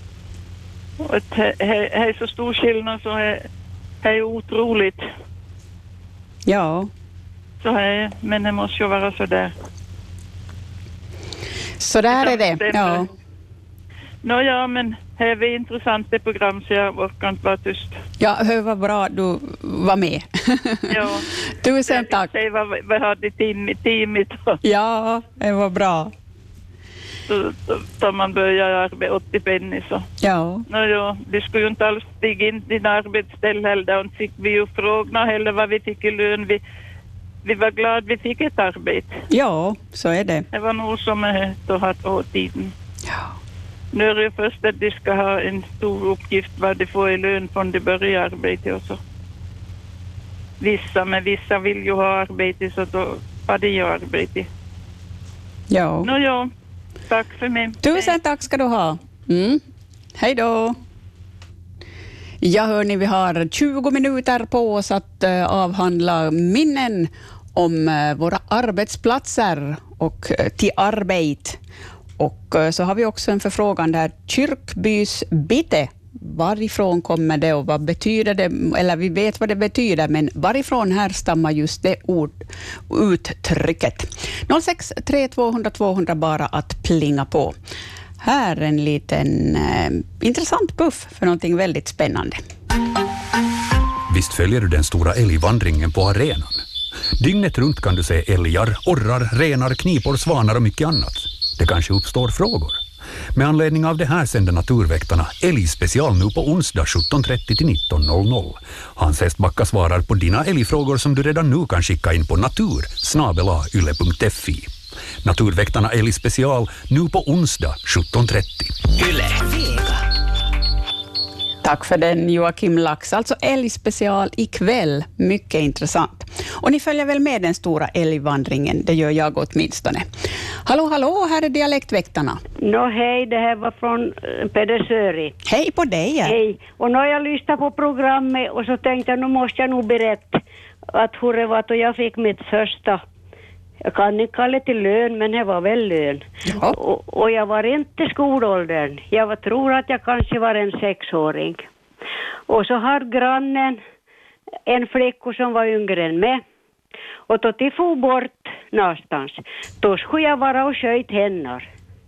[SPEAKER 8] och det är så stor skillnad så det är otroligt.
[SPEAKER 1] Ja,
[SPEAKER 8] Så det, men det måste ju vara så där.
[SPEAKER 1] så där är det. Ja.
[SPEAKER 8] Nåja, men det är intressant det program så jag orkar inte vara tyst.
[SPEAKER 1] Ja, hör vad bra du var med.
[SPEAKER 8] Ja.
[SPEAKER 1] Tusen tack.
[SPEAKER 8] Säg vad vi- hade i team- teamet
[SPEAKER 1] Ja, det var bra.
[SPEAKER 8] så man börjar arbeta 80 penny så.
[SPEAKER 1] Ja,
[SPEAKER 8] Nåja, vi skulle ju inte alls stiga in till arbetsställe heller och inte fick vi ju frågorna heller vad vi fick i lön. Vi, vi var glada vi fick ett arbete.
[SPEAKER 1] ja så är det.
[SPEAKER 8] Det var nog som då åt tiden.
[SPEAKER 1] Ja.
[SPEAKER 8] Nu är det först att de ska ha en stor uppgift vad de får i lön från de börjar arbeta och så. Vissa, men vissa vill ju ha arbete så då har de ju arbete.
[SPEAKER 1] ja.
[SPEAKER 8] Nåja, tack för mig.
[SPEAKER 1] Tusen tack ska du ha. Mm. Hej då. Ja, hörni, vi har 20 minuter på oss att eh, avhandla minnen om eh, våra arbetsplatser och eh, till arbete. Och eh, så har vi också en förfrågan där. Kyrkbys bitte, varifrån kommer det och vad betyder det? Eller vi vet vad det betyder, men varifrån härstammar just det ord, uttrycket? 06 200 200 bara att plinga på. Här en liten eh, intressant puff för någonting väldigt spännande.
[SPEAKER 9] Visst följer du den stora älgvandringen på arenan? Dygnet runt kan du se älgar, orrar, renar, knipor, svanar och mycket annat. Det kanske uppstår frågor. Med anledning av det här sänder Naturväktarna älgspecial nu på onsdag 17.30 till 19.00. Hans Hästbacka svarar på dina älgfrågor som du redan nu kan skicka in på natur yle.fi. Naturväktarna älgspecial nu på onsdag 17.30.
[SPEAKER 10] Yle.
[SPEAKER 1] Tack för den Joakim Lax. Alltså älgspecial ikväll. Mycket intressant. Och ni följer väl med den stora älgvandringen? Det gör jag åtminstone. Hallå, hallå, här är Dialektväktarna.
[SPEAKER 10] Nå hej, det här var från eh, Pedersöri.
[SPEAKER 1] Hej på dig!
[SPEAKER 10] Hej. Och nu har jag lyssnat på programmet och så tänkte jag nu måste jag nog berätta att hur det var då jag fick mitt första jag kan inte kalla det till lön, men det var väl lön. Och, och jag var inte skolåldern. Jag var, tror att jag kanske var en sexåring. Och så har grannen en flicka som var yngre än mig. Och då de for bort någonstans, då skulle jag vara och sköt henne.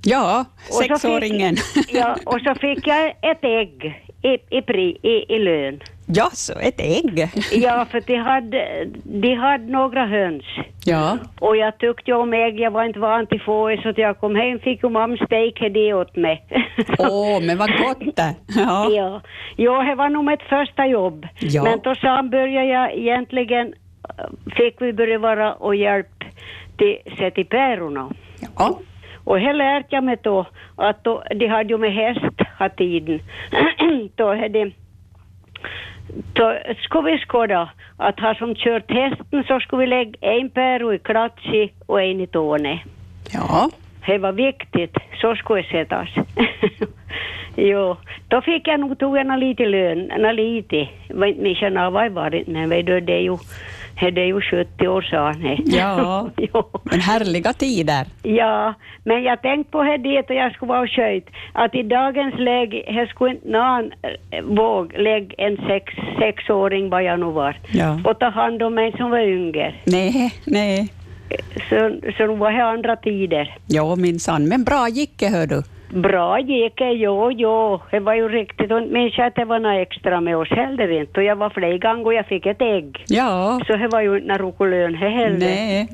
[SPEAKER 1] Ja,
[SPEAKER 10] Och så fick-
[SPEAKER 1] sexåringen.
[SPEAKER 10] Ja, och så fick jag ett ägg i, i, i, i lön.
[SPEAKER 1] Ja, så ett ägg.
[SPEAKER 10] Ja, för de hade, de hade några höns.
[SPEAKER 1] Ja.
[SPEAKER 10] Och jag tyckte om ägg, jag var inte van till få så att jag kom hem fick ju mamma steka det åt mig.
[SPEAKER 1] Åh, men vad gott det. Ja.
[SPEAKER 10] ja. ja, det var nog mitt första jobb.
[SPEAKER 1] Ja.
[SPEAKER 10] Men då sen började jag egentligen, fick vi börja vara och hjälp till sätta i pärorna.
[SPEAKER 1] Ja.
[SPEAKER 10] Och här lärde jag mig då att då, de hade ju med häst ha tiden. då hade då skulle vi skåda att ha som kört hästen så skulle vi lägga en päro i klatsi och en i tåne.
[SPEAKER 1] Ja.
[SPEAKER 10] Det var viktigt, så skulle det sättas. jo, då fick jag nog tog jag lite lön, lite. Var inte mycket nå vad var det, men vet du, det är ju, det är ju 70 år sedan. det.
[SPEAKER 1] Ja, men härliga tider.
[SPEAKER 10] Ja, men jag tänkte på det dit och jag skulle vara sköt, att i dagens läge, här skulle inte någon eh, våga lägga en sex, sexåring vad jag nu var
[SPEAKER 1] Ja.
[SPEAKER 10] och ta hand om en som var yngre.
[SPEAKER 1] Nej, nej.
[SPEAKER 10] Så, så nu var det andra tider.
[SPEAKER 1] Ja, minsann. Men bra gick det, hör du.
[SPEAKER 10] Bra gick det, jo, jo. Det var ju riktigt. Och minns jag att det var något extra med oss heller inte. Och jag var flera gånger och jag fick ett ägg.
[SPEAKER 1] Ja.
[SPEAKER 10] Så det var ju inte någon lön det heller.
[SPEAKER 1] Nej.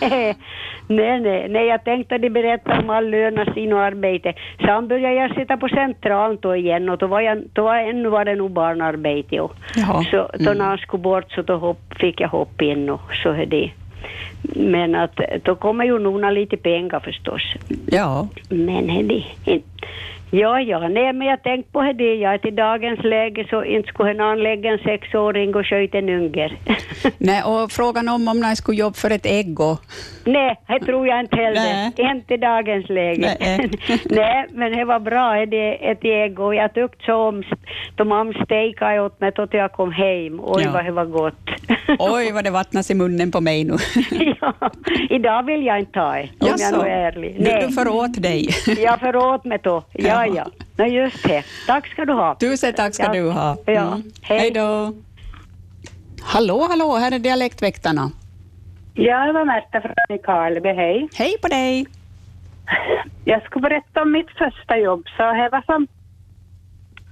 [SPEAKER 10] nej, nej, nej, jag tänkte att de berättade om all lön och sin och arbete. Sen började jag sitta på centralen då igen och då var, jag, då var ännu var det nog barnarbete. Och,
[SPEAKER 1] Jaha.
[SPEAKER 10] Så då
[SPEAKER 1] Mm.
[SPEAKER 10] när han skulle bort så då hopp, fick jag hoppa in och så är det. Men att då kommer ju nog nå lite pengar förstås.
[SPEAKER 1] Ja.
[SPEAKER 10] Men det inte. Ja, ja, nej, men jag tänkte på det, ja, att i dagens läge så inte skulle någon lägga en sexåring och sköta en unger.
[SPEAKER 1] Nej, och frågan om om någon skulle jobba för ett ägg och...
[SPEAKER 10] nej, det tror jag inte heller.
[SPEAKER 1] Nej.
[SPEAKER 10] Inte i dagens läge.
[SPEAKER 1] Nej.
[SPEAKER 10] nej, men det var bra, det ett ägg och jag tyckte så om st- då mamma stekade åt mig då jag kom hem. Oj,
[SPEAKER 1] Ja.
[SPEAKER 10] vad det var gott.
[SPEAKER 1] Oj, vad det vattnas i munnen på mig nu.
[SPEAKER 10] ja, idag vill jag inte ta det, om jag
[SPEAKER 1] Jaså?
[SPEAKER 10] nu är ärlig.
[SPEAKER 1] Du, du föråt dig.
[SPEAKER 10] Jag föråt mig då. Ja, ja. Nej, just det. Tack ska du ha.
[SPEAKER 1] Tusen tack ska
[SPEAKER 10] Ja.
[SPEAKER 1] du ha.
[SPEAKER 10] Ja.
[SPEAKER 1] Mm.
[SPEAKER 10] Hej.
[SPEAKER 1] Hej då. Hallå, hallå, här är Dialektväktarna.
[SPEAKER 11] Jag var Märta från Nykarleby, hej.
[SPEAKER 1] Hej på dig.
[SPEAKER 11] Jag ska berätta om mitt första jobb. Så jag var som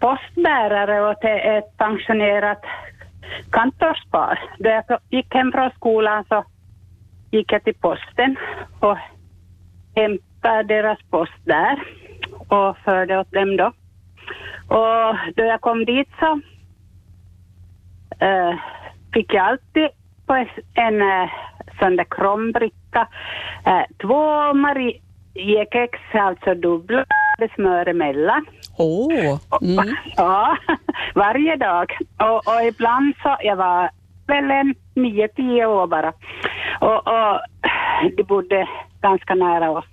[SPEAKER 11] postbärare åt ett pensionerat kantorspar. Då jag gick hem från skolan så gick jag till posten och hämtade deras post där och förde åt dem då. Och då jag kom dit så eh, fick jag alltid på en, eh, sån där krombricka eh, två Mariekex, alltså dubbla smör emellan.
[SPEAKER 1] Åh. Mm.
[SPEAKER 11] Ja, varje dag. Och, och ibland så, jag var väl en nio, tio år bara. Och, och de bodde ganska nära oss.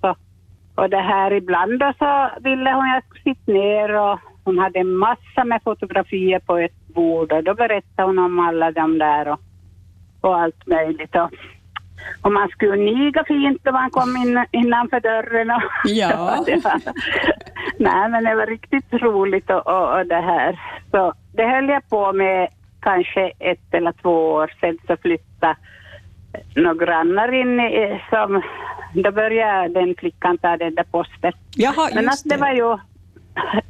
[SPEAKER 11] Och, det här ibland då så ville hon jag skulle sitta ner och hon hade en massa med fotografier på ett bord och då berättade hon om alla de där och, och allt möjligt. Och, och man skulle niga fint när man kom in, innanför dörren. Och,
[SPEAKER 1] Ja.
[SPEAKER 11] var, nej, men det var riktigt roligt och, och, och det här. Så det höll jag på med kanske ett eller två år sedan så flyttade några grannar in i, som, då började den flickan ta den där posten.
[SPEAKER 1] Jaha,
[SPEAKER 11] Men att det
[SPEAKER 1] det.
[SPEAKER 11] var ju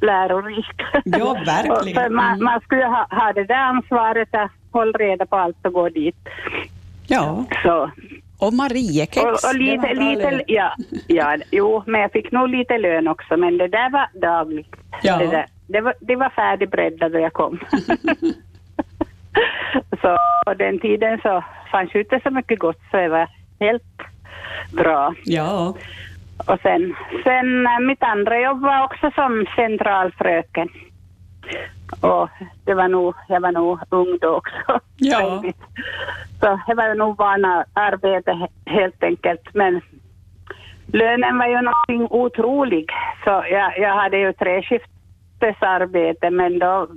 [SPEAKER 11] lärorikt.
[SPEAKER 1] Ja, verkligen.
[SPEAKER 11] För man,
[SPEAKER 1] Mm.
[SPEAKER 11] man skulle ha, ha det där ansvaret att hålla reda på allt och gå dit.
[SPEAKER 1] Ja.
[SPEAKER 11] Så.
[SPEAKER 1] Och Mariekex.
[SPEAKER 11] Och, och lite, lite, ja, ja, jo, men jag fick nog lite lön också, men det där var dagligt.
[SPEAKER 1] Ja.
[SPEAKER 11] Det, där, det, var, det var färdigbredda då jag kom. så på den tiden så fanns ju inte så mycket gott, så det var helt bra.
[SPEAKER 1] Ja.
[SPEAKER 11] Och sen, sen eh, mitt andra jobb var också som centralfröken. Och det var nog, jag var nog ung då också.
[SPEAKER 1] Ja.
[SPEAKER 11] Så det var nog vana arbete he- helt enkelt. Men lönen var ju någonting otroligt. Så jag, jag hade ju treskiftesarbete men då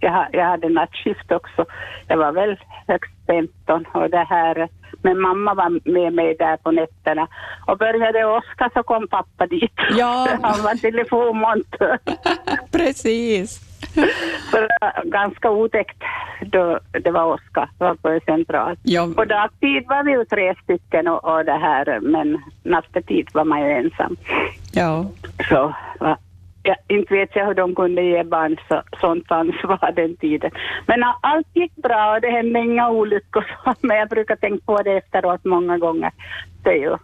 [SPEAKER 11] jag, jag hade nattskift också. Jag var väl högst 15 och det här men mamma var med mig där på nätterna. Och började åska så kom pappa dit.
[SPEAKER 1] Ja.
[SPEAKER 11] Han var telefonmontör.
[SPEAKER 1] Precis.
[SPEAKER 11] Var ganska otäckt då det var åska. På central.
[SPEAKER 1] Ja.
[SPEAKER 11] På dagtid var vi ju tre stycken och, och det här, men nattetid var man ju ensam.
[SPEAKER 1] Ja.
[SPEAKER 11] Så va, ja, inte vet jag hur de kunde ge barn så, sånt ansvar den tiden. Men allt gick bra och det hände inga olyckor. Så, men jag brukar tänka på det efteråt många gånger. Det är ju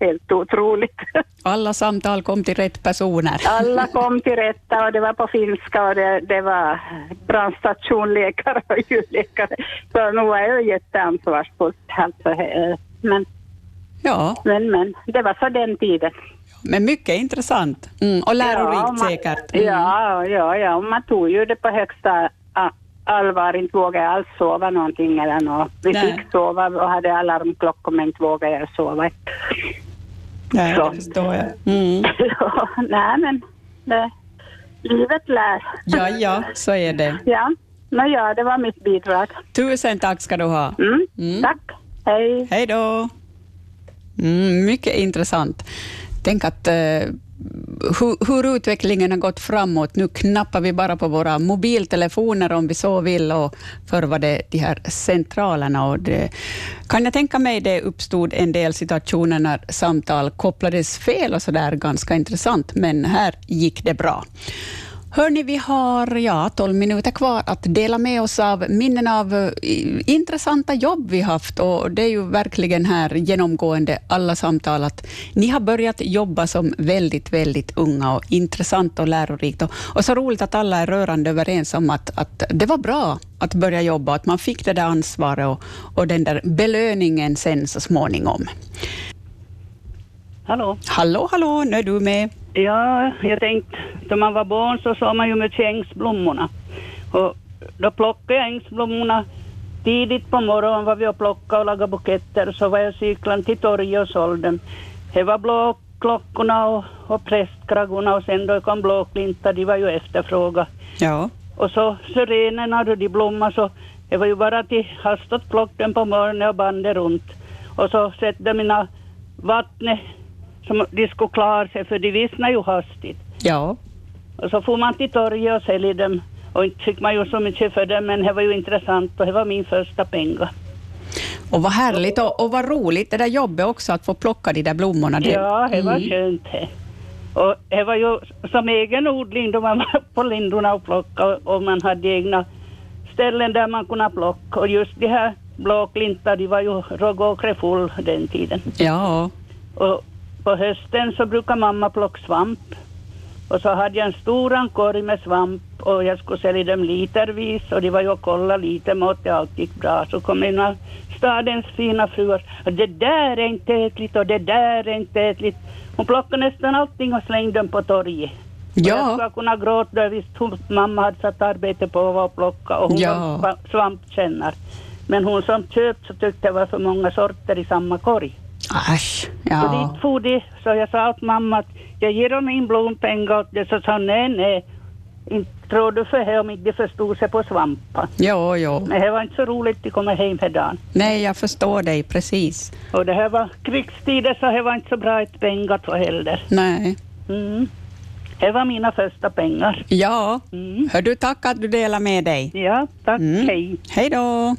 [SPEAKER 11] helt otroligt.
[SPEAKER 1] Alla samtal kom till rätt personer.
[SPEAKER 11] Alla kom till rätta och det var på finska och det, det var brandstationläkare och ljudläkare. Så nu var jag jätteansvarsfullt. Alltså, men,
[SPEAKER 1] Ja,
[SPEAKER 11] men, men, det var så den tiden.
[SPEAKER 1] Men mycket intressant. Mm, och lärorikt
[SPEAKER 11] Ja, man-
[SPEAKER 1] säkert. Mm.
[SPEAKER 11] Ja, ja, ja, man tog ju det på högsta allvar. Inte vågade jag alls sova någonting eller något. Vi
[SPEAKER 1] Nej.
[SPEAKER 11] fick sova och hade alarmklockor men inte vågade jag sova.
[SPEAKER 1] Nej,
[SPEAKER 11] Så.
[SPEAKER 1] det förstår jag. Mm.
[SPEAKER 11] Ja, nej men, det, livet lär.
[SPEAKER 1] Ja, ja, så är det.
[SPEAKER 11] Ja, nå ja, det var mitt bidrag.
[SPEAKER 1] Tusen tack ska du ha.
[SPEAKER 11] Mm,
[SPEAKER 1] Mm.
[SPEAKER 11] Tack, hej.
[SPEAKER 1] Hej då. Mm, mycket intressant. Tänk att eh, hur, hur utvecklingen har gått framåt. Nu knappar vi bara på våra mobiltelefoner om vi så vill och förr var det de här centralerna. Och det, kan jag tänka mig det uppstod en del situationer när samtal kopplades fel och så där ganska intressant, men här gick det bra. Hörni, vi har ja, 12 minuter kvar att dela med oss av minnen av eh, intressanta jobb vi haft och det är ju verkligen här genomgående alla samtal att ni har börjat jobba som väldigt, väldigt unga och intressant och lärorikt och, och så roligt att alla är rörande överens om att, att det var bra att börja jobba, att man fick det där ansvaret och, och den där belöningen sen så småningom.
[SPEAKER 12] Hallå?
[SPEAKER 1] Hallå, hallå, nu är du med.
[SPEAKER 12] Ja, jag tänkte, då man var barn så såg man ju mycket ängsblommorna. Och då plockade jag ängsblommorna tidigt på morgonen var vi och plockade och lagade buketter. Så var jag cyklande till torget och sålde dem. Det var blåklockorna och, och prästkraggorna och sen då kom blåklintar, de var ju efterfråga.
[SPEAKER 1] Ja.
[SPEAKER 12] Och så syrenerna då de blommade så det var ju bara till hastat plocka dem på morgonen och bandet runt. Och så sätta mina vattnet som de skulle klara sig för de vissnade ju hastigt.
[SPEAKER 1] Ja.
[SPEAKER 12] Och så får man till torget och sälja dem. Och inte fick man ju så mycket för dem men det var ju intressant och det var min första pengar.
[SPEAKER 1] Och vad härligt och, och vad roligt det där jobbet också att få plocka de där blommorna. Det-
[SPEAKER 12] Ja, det var
[SPEAKER 1] Mm.
[SPEAKER 12] skönt det. Och det var ju som egen odling då man var på lindorna och plockade och man hade egna ställen där man kunde plocka. Och just de här blåklintar, de var ju rågåkre full den tiden.
[SPEAKER 1] Ja.
[SPEAKER 12] Och på hösten så brukar mamma plocka svamp. Och så hade jag en stor korg med svamp och jag skulle sälja dem litervis och det var ju att kolla lite mot det allt gick bra. Så kom en av stadens fina fruar. Och det där är inte ätligt och det där är inte ätligt. Hon plockade nästan allting och slängde dem på torget. Och
[SPEAKER 1] Ja.
[SPEAKER 12] Jag skulle kunna gråta visste hur mamma hade satt arbete på att plocka och hon
[SPEAKER 1] Ja.
[SPEAKER 12] var sva- svampkännare. Men hon som köpt så tyckte det var för många sorter i samma korg.
[SPEAKER 1] Äsch.
[SPEAKER 12] Så
[SPEAKER 1] Ja.
[SPEAKER 12] dit for de, så jag sa åt mamma att jag ger dem in blompengar åt det, så sa hon nej, nej. Inte tror du för det om inte de förstod sig på svampar.
[SPEAKER 1] Jo, jo.
[SPEAKER 12] Men det var inte så roligt att komma hem för dagen.
[SPEAKER 1] Nej, jag förstår dig precis.
[SPEAKER 12] Och det här var krigstider så det var inte så bra ett pengar då heller.
[SPEAKER 1] Nej.
[SPEAKER 12] Mm. Det var mina första pengar.
[SPEAKER 1] Ja.
[SPEAKER 12] Mm.
[SPEAKER 1] Hör du, tack att du delar med dig.
[SPEAKER 12] Ja, tack.
[SPEAKER 1] Mm.
[SPEAKER 12] Hej.
[SPEAKER 1] Hej då.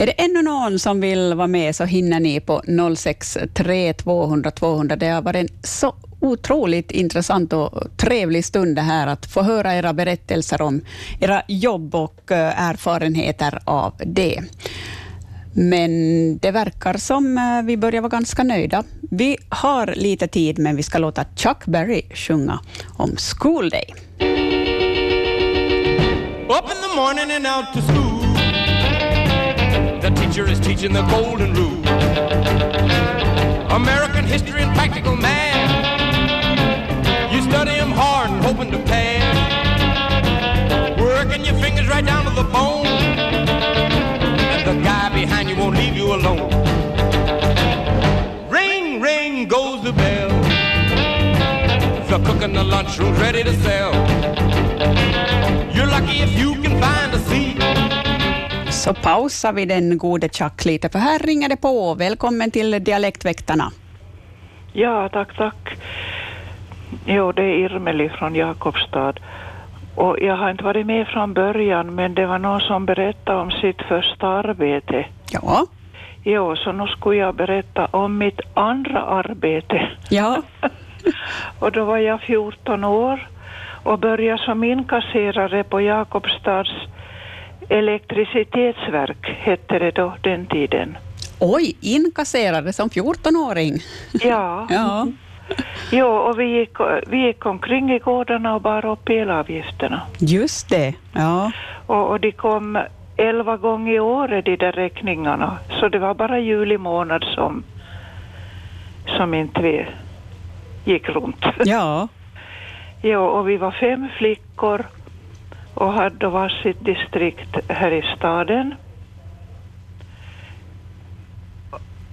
[SPEAKER 1] Är det ännu någon som vill vara med så hinner ni på 063 200 200. Det har varit en så otroligt intressant och trevlig stund det här att få höra era berättelser om era jobb och eh, erfarenheter av det. Men det verkar som eh, vi börjar vara ganska nöjda. Vi har lite tid, men vi ska låta Chuck Berry sjunga om School Day.
[SPEAKER 13] Up in the morning and out to school. The teacher is teaching the golden rule. American history and practical math. You study them hard and hoping to pass. Working your fingers right down to the bone. And the guy behind you won't leave you alone. Ring, ring goes the bell. The cook in the lunchroom's ready to sell. You're lucky if you can find a
[SPEAKER 1] Så pausar vi den gode Chuck lite, för här ringer det på. Välkommen till Dialektväktarna.
[SPEAKER 14] Ja, tack, tack. Jo, det är Irmeli från Jakobstad. Och jag har inte varit med från början, men det var någon som berättade om sitt första arbete.
[SPEAKER 1] Ja.
[SPEAKER 14] Jo, så nu skulle jag berätta om mitt andra arbete.
[SPEAKER 1] Ja.
[SPEAKER 14] och då var jag 14 år och började som inkasserare på Jakobstads elektricitetsverk, hette det då den tiden.
[SPEAKER 1] Oj, inkasserade som 14-åring.
[SPEAKER 14] Ja.
[SPEAKER 1] ja.
[SPEAKER 14] Jo, och vi gick, vi gick omkring i gårdarna och bar upp elavgifterna.
[SPEAKER 1] Just det. Ja.
[SPEAKER 14] Och, och de kom elva gånger i året, de där räkningarna. Så det var bara juli månad som, som inte vi gick runt.
[SPEAKER 1] Ja.
[SPEAKER 14] jo, och vi var fem flickor och hade varsitt distrikt här i staden.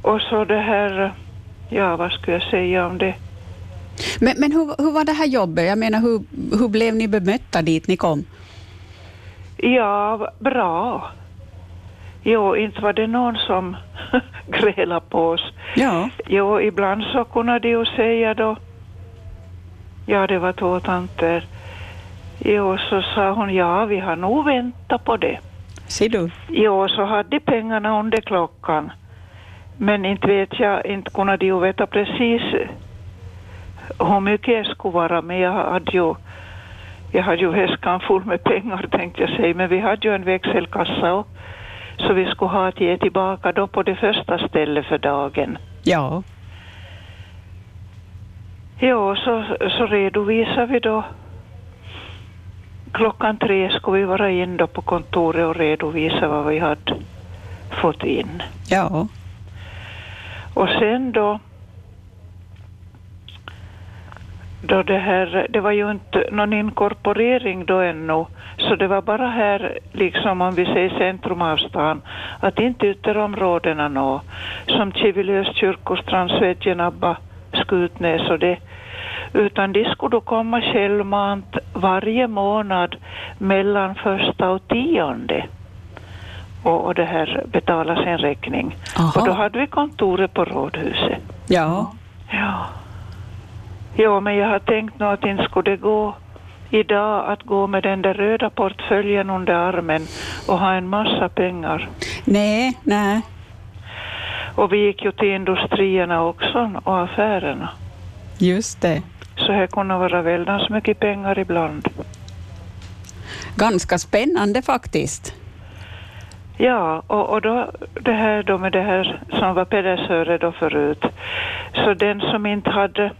[SPEAKER 14] Och så det här, ja vad skulle jag säga om det?
[SPEAKER 1] Men, men hur, hur var det här jobbet? Jag menar, hur, hur blev ni bemötta dit ni kom?
[SPEAKER 14] Ja, bra. Jo, inte var det någon som grälade på oss.
[SPEAKER 1] Ja.
[SPEAKER 14] Jo, ibland så kunde de ju säga då, ja det var två tanter, jo så sa hon, ja vi har nog väntat på det.
[SPEAKER 1] Ser du?
[SPEAKER 14] Jo, så hade de pengarna under klockan. Men inte vet jag, inte kunde de ju veta precis hur mycket jag skulle vara, men jag hade ju jag hade ju häskan full med pengar tänkte jag säga, men vi hade ju en växelkassa och, så vi skulle ha att ge tillbaka då på det första stället för dagen.
[SPEAKER 1] Ja.
[SPEAKER 14] Jo, så, så redovisar vi då. Klockan tre skulle vi vara in då på kontoret och redovisa vad vi hade fått in.
[SPEAKER 1] Ja.
[SPEAKER 14] Och sen då då det här, det var ju inte någon inkorporering då ännu, så det var bara här, liksom om vi säger centrum av stan, att inte ytterområdena nå, som Kivilös, Kyrkostrand, Svedjenabba, Skutnäs och det, utan de skulle då komma självmant varje månad mellan första och tionde och, och det här betala sin räkning.
[SPEAKER 1] Aha.
[SPEAKER 14] Och då hade vi kontoret på rådhuset.
[SPEAKER 1] Ja.
[SPEAKER 14] Ja. Jo, men jag har tänkt nog att inte skulle det gå idag att gå med den där röda portföljen under armen och ha en massa pengar.
[SPEAKER 1] Nej, nej.
[SPEAKER 14] Och vi gick ju till industrierna också och affärerna.
[SPEAKER 1] Just det.
[SPEAKER 14] Så här kunde vara väldans mycket pengar ibland.
[SPEAKER 1] Ganska spännande faktiskt.
[SPEAKER 14] Ja, och, och då det här då med det här som var pedesöre då förut. Så den som inte hade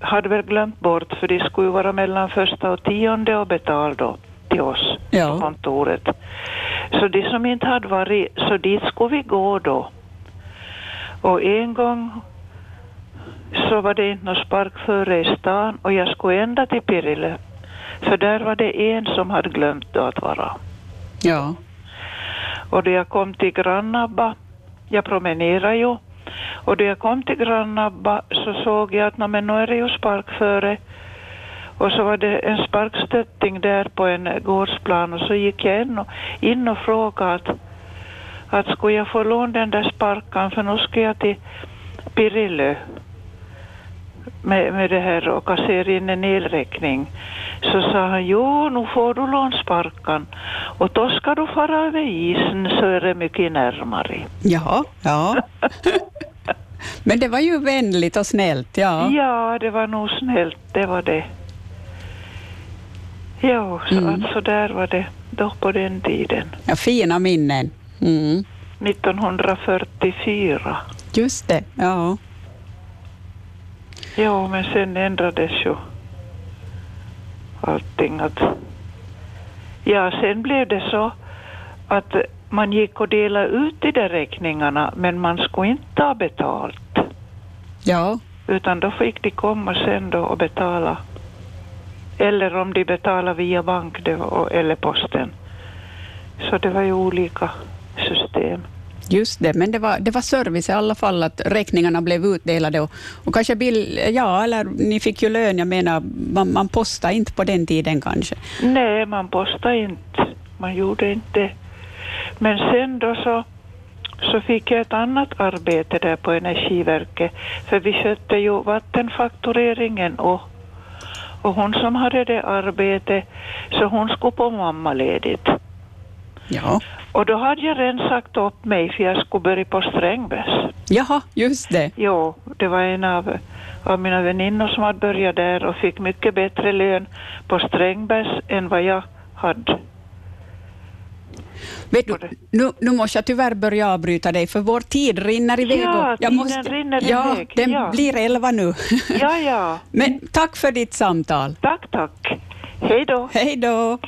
[SPEAKER 14] hade väl glömt bort, för de skulle ju vara mellan första och tionde och betala då till oss
[SPEAKER 1] Ja.
[SPEAKER 14] på kontoret. Så de som inte hade varit, så dit skulle vi gå då. Och en gång så var det inte något sparkföre i stan och jag skulle ända till Pirille. För där var det en som hade glömt att vara.
[SPEAKER 1] Ja.
[SPEAKER 14] Och då jag kom till Grannabba, jag promenerade ju, och då jag kom till Grannabba så såg jag att "Nå, men nu är det ju sparkföre. Och så var det en sparkstötting där på en gårdsplan och så gick jag in och, in och frågade att, att skulle jag få låna den där sparkan för nu ska jag till Pirilö med, med det här och kassera in en elräkning. Så sa han, jo, nu får du lånsparkan och då ska du fara över isen så är det mycket närmare.
[SPEAKER 1] Ja, ja. Men det var ju vänligt och snällt, ja.
[SPEAKER 14] Ja, det var nog snällt, det var det. Jo, så
[SPEAKER 1] Mm.
[SPEAKER 14] att så där var det då på den tiden.
[SPEAKER 1] ja fina minnen. Mm.
[SPEAKER 14] 1944.
[SPEAKER 1] Just det, ja.
[SPEAKER 14] Jo, men sen ändrades ju allting. Att... Ja, sen blev det så att man gick och delade ut de där räkningarna, men man skulle inte ta betalt.
[SPEAKER 1] Ja,
[SPEAKER 14] Utan då fick de komma sen då och betala. Eller om de betalade via bank var, eller posten. Så det var ju olika system.
[SPEAKER 1] Just det, men det var, det var service i alla fall, att räkningarna blev utdelade och, och kanske bill, ja, eller ni fick ju lön, jag menar, man, man postade inte på den tiden kanske.
[SPEAKER 14] Nej, man postade inte. Man gjorde inte. Men sen då så, så fick jag ett annat arbete där på Energiverket, för vi skötte ju vattenfaktureringen och, och hon som hade det arbetet, så hon skulle på mammaledigt.
[SPEAKER 1] Ja.
[SPEAKER 14] Och då hade jag redan sagt upp mig för jag skulle börja på Strängbäs.
[SPEAKER 1] Jaha, just det.
[SPEAKER 14] Jo, det var en av, av mina väninnor som hade börjat där och fick mycket bättre lön på Strängbäs än vad jag hade.
[SPEAKER 1] Vet du, nu, nu måste jag tyvärr börja avbryta dig, för vår tid rinner iväg.
[SPEAKER 14] Ja, tiden rinner
[SPEAKER 1] ja,
[SPEAKER 14] iväg,
[SPEAKER 1] Den
[SPEAKER 14] ja.
[SPEAKER 1] blir elva nu.
[SPEAKER 14] Ja, ja.
[SPEAKER 1] Men tack för ditt samtal.
[SPEAKER 14] Tack, tack. Hej då.
[SPEAKER 1] Hej då.